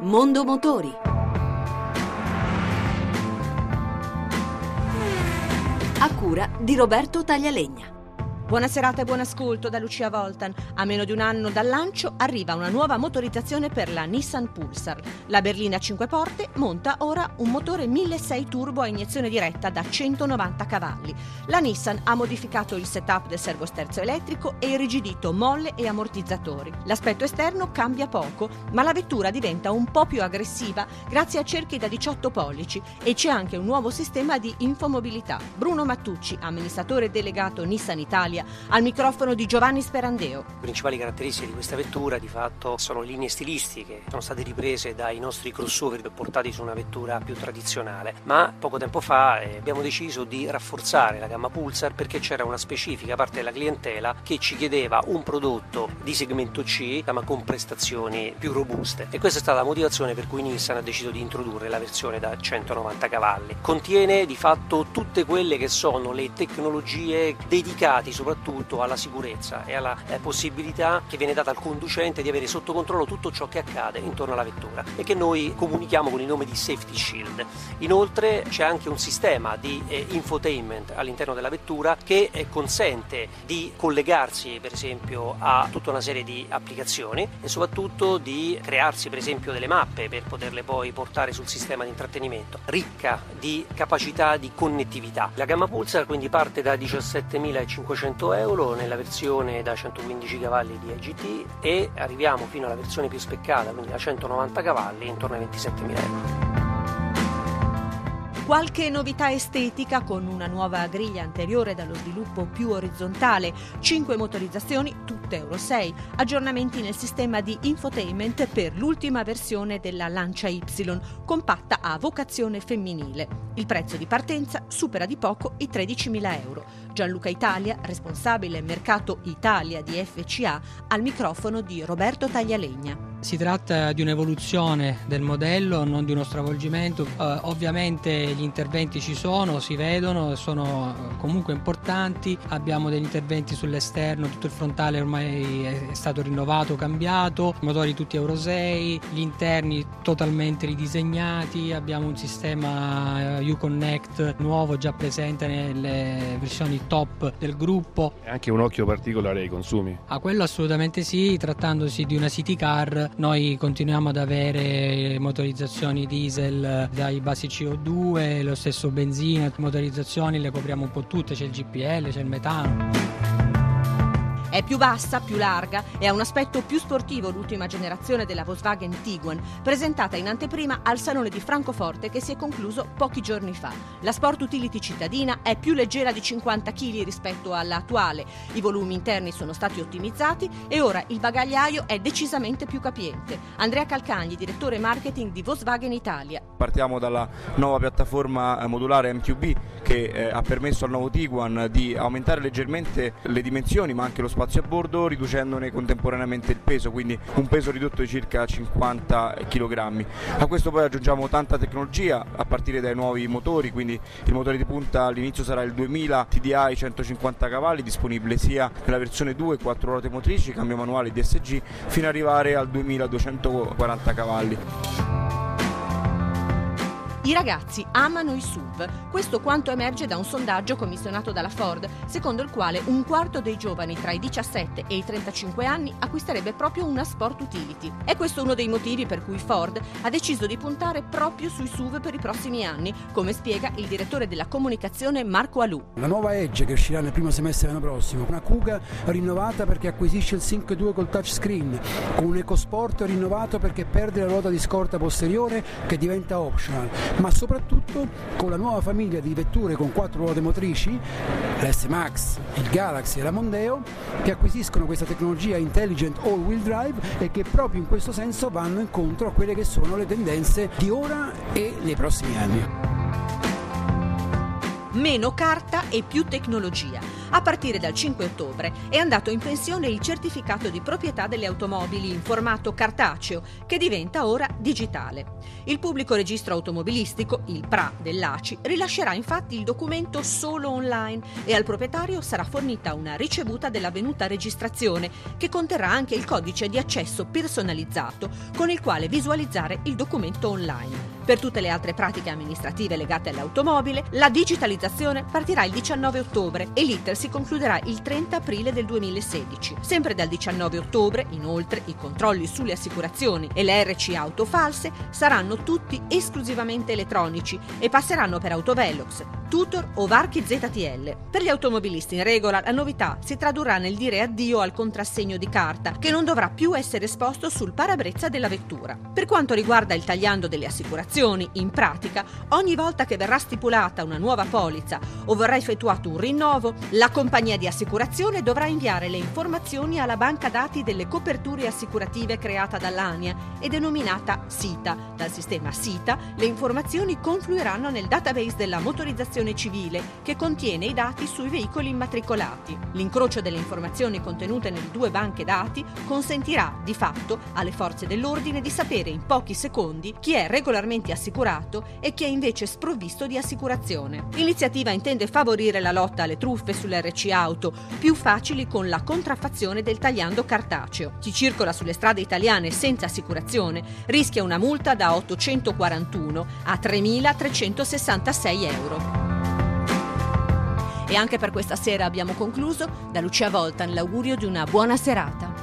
Mondo Motori. A cura di Roberto Taglialegna. Buona serata e buon ascolto da Lucia Voltan. A meno di un anno dal lancio arriva una nuova motorizzazione per la Nissan Pulsar. La berlina 5 porte monta ora un motore 1600 turbo a iniezione diretta da 190 cavalli. La Nissan ha modificato il setup del servosterzo elettrico e irrigidito molle e ammortizzatori. L'aspetto esterno cambia poco, ma la vettura diventa un po' più aggressiva grazie a cerchi da 18 pollici e c'è anche un nuovo sistema di infomobilità. Bruno Mattucci, amministratore delegato Nissan Italia, Italia, al microfono di Giovanni Sperandeo. Le principali caratteristiche di questa vettura di fatto sono linee stilistiche, sono state riprese dai nostri crossover portati su una vettura più tradizionale, ma poco tempo fa eh, abbiamo deciso di rafforzare la gamma Pulsar perché c'era una specifica parte della clientela che ci chiedeva un prodotto di segmento C ma con prestazioni più robuste e questa è stata la motivazione per cui Nissan ha deciso di introdurre la versione da 190 cavalli. Contiene di fatto tutte quelle che sono le tecnologie dedicate soprattutto soprattutto alla sicurezza e alla eh, possibilità che viene data al conducente di avere sotto controllo tutto ciò che accade intorno alla vettura e che noi comunichiamo con il nome di Safety Shield. Inoltre c'è anche un sistema di eh, infotainment all'interno della vettura che eh, consente di collegarsi per esempio a tutta una serie di applicazioni e soprattutto di crearsi per esempio delle mappe per poterle poi portare sul sistema di intrattenimento, ricca di capacità di connettività. La gamma Pulsar quindi parte da 17.500 100 euro nella versione da 115 cavalli di EGT e arriviamo fino alla versione più speccata, quindi da 190 cavalli, intorno ai 27.000 euro. Qualche novità estetica con una nuova griglia anteriore dallo sviluppo più orizzontale, 5 motorizzazioni, tutte Euro 6, aggiornamenti nel sistema di infotainment per l'ultima versione della Lancia Y, compatta a vocazione femminile. Il prezzo di partenza supera di poco i 13.000 euro. Gianluca Italia, responsabile mercato Italia di FCA, al microfono di Roberto Taglialegna. Si tratta di un'evoluzione del modello, non di uno stravolgimento. Uh, ovviamente gli interventi ci sono, si vedono, sono eh, comunque importanti. Abbiamo degli interventi sull'esterno, tutto il frontale ormai è stato rinnovato, cambiato, motori tutti Euro 6, gli interni totalmente ridisegnati, abbiamo un sistema eh, Uconnect nuovo già presente nelle versioni top del gruppo. E anche un occhio particolare ai consumi? A quello assolutamente sì, trattandosi di una city car noi continuiamo ad avere motorizzazioni diesel dai basi CO2, lo stesso benzina, motorizzazioni le copriamo un po' tutte, c'è il GPL, c'è il metano. È più bassa, più larga e ha un aspetto più sportivo l'ultima generazione della Volkswagen Tiguan, presentata in anteprima al Salone di Francoforte che si è concluso pochi giorni fa. La Sport Utility cittadina è più leggera di 50 kg rispetto all'attuale, i volumi interni sono stati ottimizzati e ora il bagagliaio è decisamente più capiente. Andrea Calcagni, direttore marketing di Volkswagen Italia. Partiamo dalla nuova piattaforma eh, modulare MQB che eh, ha permesso al nuovo Tiguan di aumentare leggermente le dimensioni ma anche lo spazio spazio a bordo riducendone contemporaneamente il peso, quindi un peso ridotto di circa 50 kg. A questo poi aggiungiamo tanta tecnologia a partire dai nuovi motori, quindi il motore di punta all'inizio sarà il 2000 TDI 150 cavalli disponibile sia nella versione 2 4 ruote motrici, cambio manuale DSG fino ad arrivare al 2240 cavalli. I ragazzi amano i SUV. Questo quanto emerge da un sondaggio commissionato dalla Ford, secondo il quale un quarto dei giovani tra i 17 e i 35 anni acquisterebbe proprio una Sport Utility. È questo uno dei motivi per cui Ford ha deciso di puntare proprio sui SUV per i prossimi anni, come spiega il direttore della comunicazione Marco Alù. La nuova Edge che uscirà nel primo semestre dell'anno prossimo, una Kuga rinnovata perché acquisisce il Sync 2 col touchscreen, con un EcoSport rinnovato perché perde la ruota di scorta posteriore che diventa optional ma soprattutto con la nuova famiglia di vetture con quattro ruote motrici, l'S-Max, il Galaxy e la Mondeo, che acquisiscono questa tecnologia intelligent all-wheel drive e che proprio in questo senso vanno incontro a quelle che sono le tendenze di ora e nei prossimi anni. Meno carta e più tecnologia A partire dal 5 ottobre è andato in pensione il certificato di proprietà delle automobili in formato cartaceo, che diventa ora digitale. Il pubblico registro automobilistico, il PRA dell'ACI, rilascerà infatti il documento solo online e al proprietario sarà fornita una ricevuta dell'avvenuta registrazione che conterrà anche il codice di accesso personalizzato con il quale visualizzare il documento online. Per tutte le altre pratiche amministrative legate all'automobile, la digitalizzazione partirà il 19 ottobre e l'iter si concluderà il 30 aprile del 2016. Sempre dal 19 ottobre, inoltre, i controlli sulle assicurazioni e le RC auto false saranno tutti esclusivamente elettronici e passeranno per Autovelox, Tutor o varchi ZTL. Per gli automobilisti in regola la novità si tradurrà nel dire addio al contrassegno di carta che non dovrà più essere esposto sul parabrezza della vettura. Per quanto riguarda il tagliando delle assicurazioni, in pratica, ogni volta che verrà stipulata una nuova polizza o verrà effettuato un rinnovo, la compagnia di assicurazione dovrà inviare le informazioni alla banca dati delle coperture assicurative creata dall'ANIA e denominata SITA. Dal sistema SITA le informazioni confluiranno nel database della motorizzazione protezione civile che contiene i dati sui veicoli immatricolati. L'incrocio delle informazioni contenute nelle due banche dati consentirà di fatto alle forze dell'ordine di sapere in pochi secondi chi è regolarmente assicurato e chi è invece sprovvisto di assicurazione. L'iniziativa intende favorire la lotta alle truffe sulle RC auto, più facili con la contraffazione del tagliando cartaceo. Chi circola sulle strade italiane senza assicurazione rischia una multa da 841 a 3.366 euro. E anche per questa sera abbiamo concluso. Da Lucia Voltan l'augurio di una buona serata.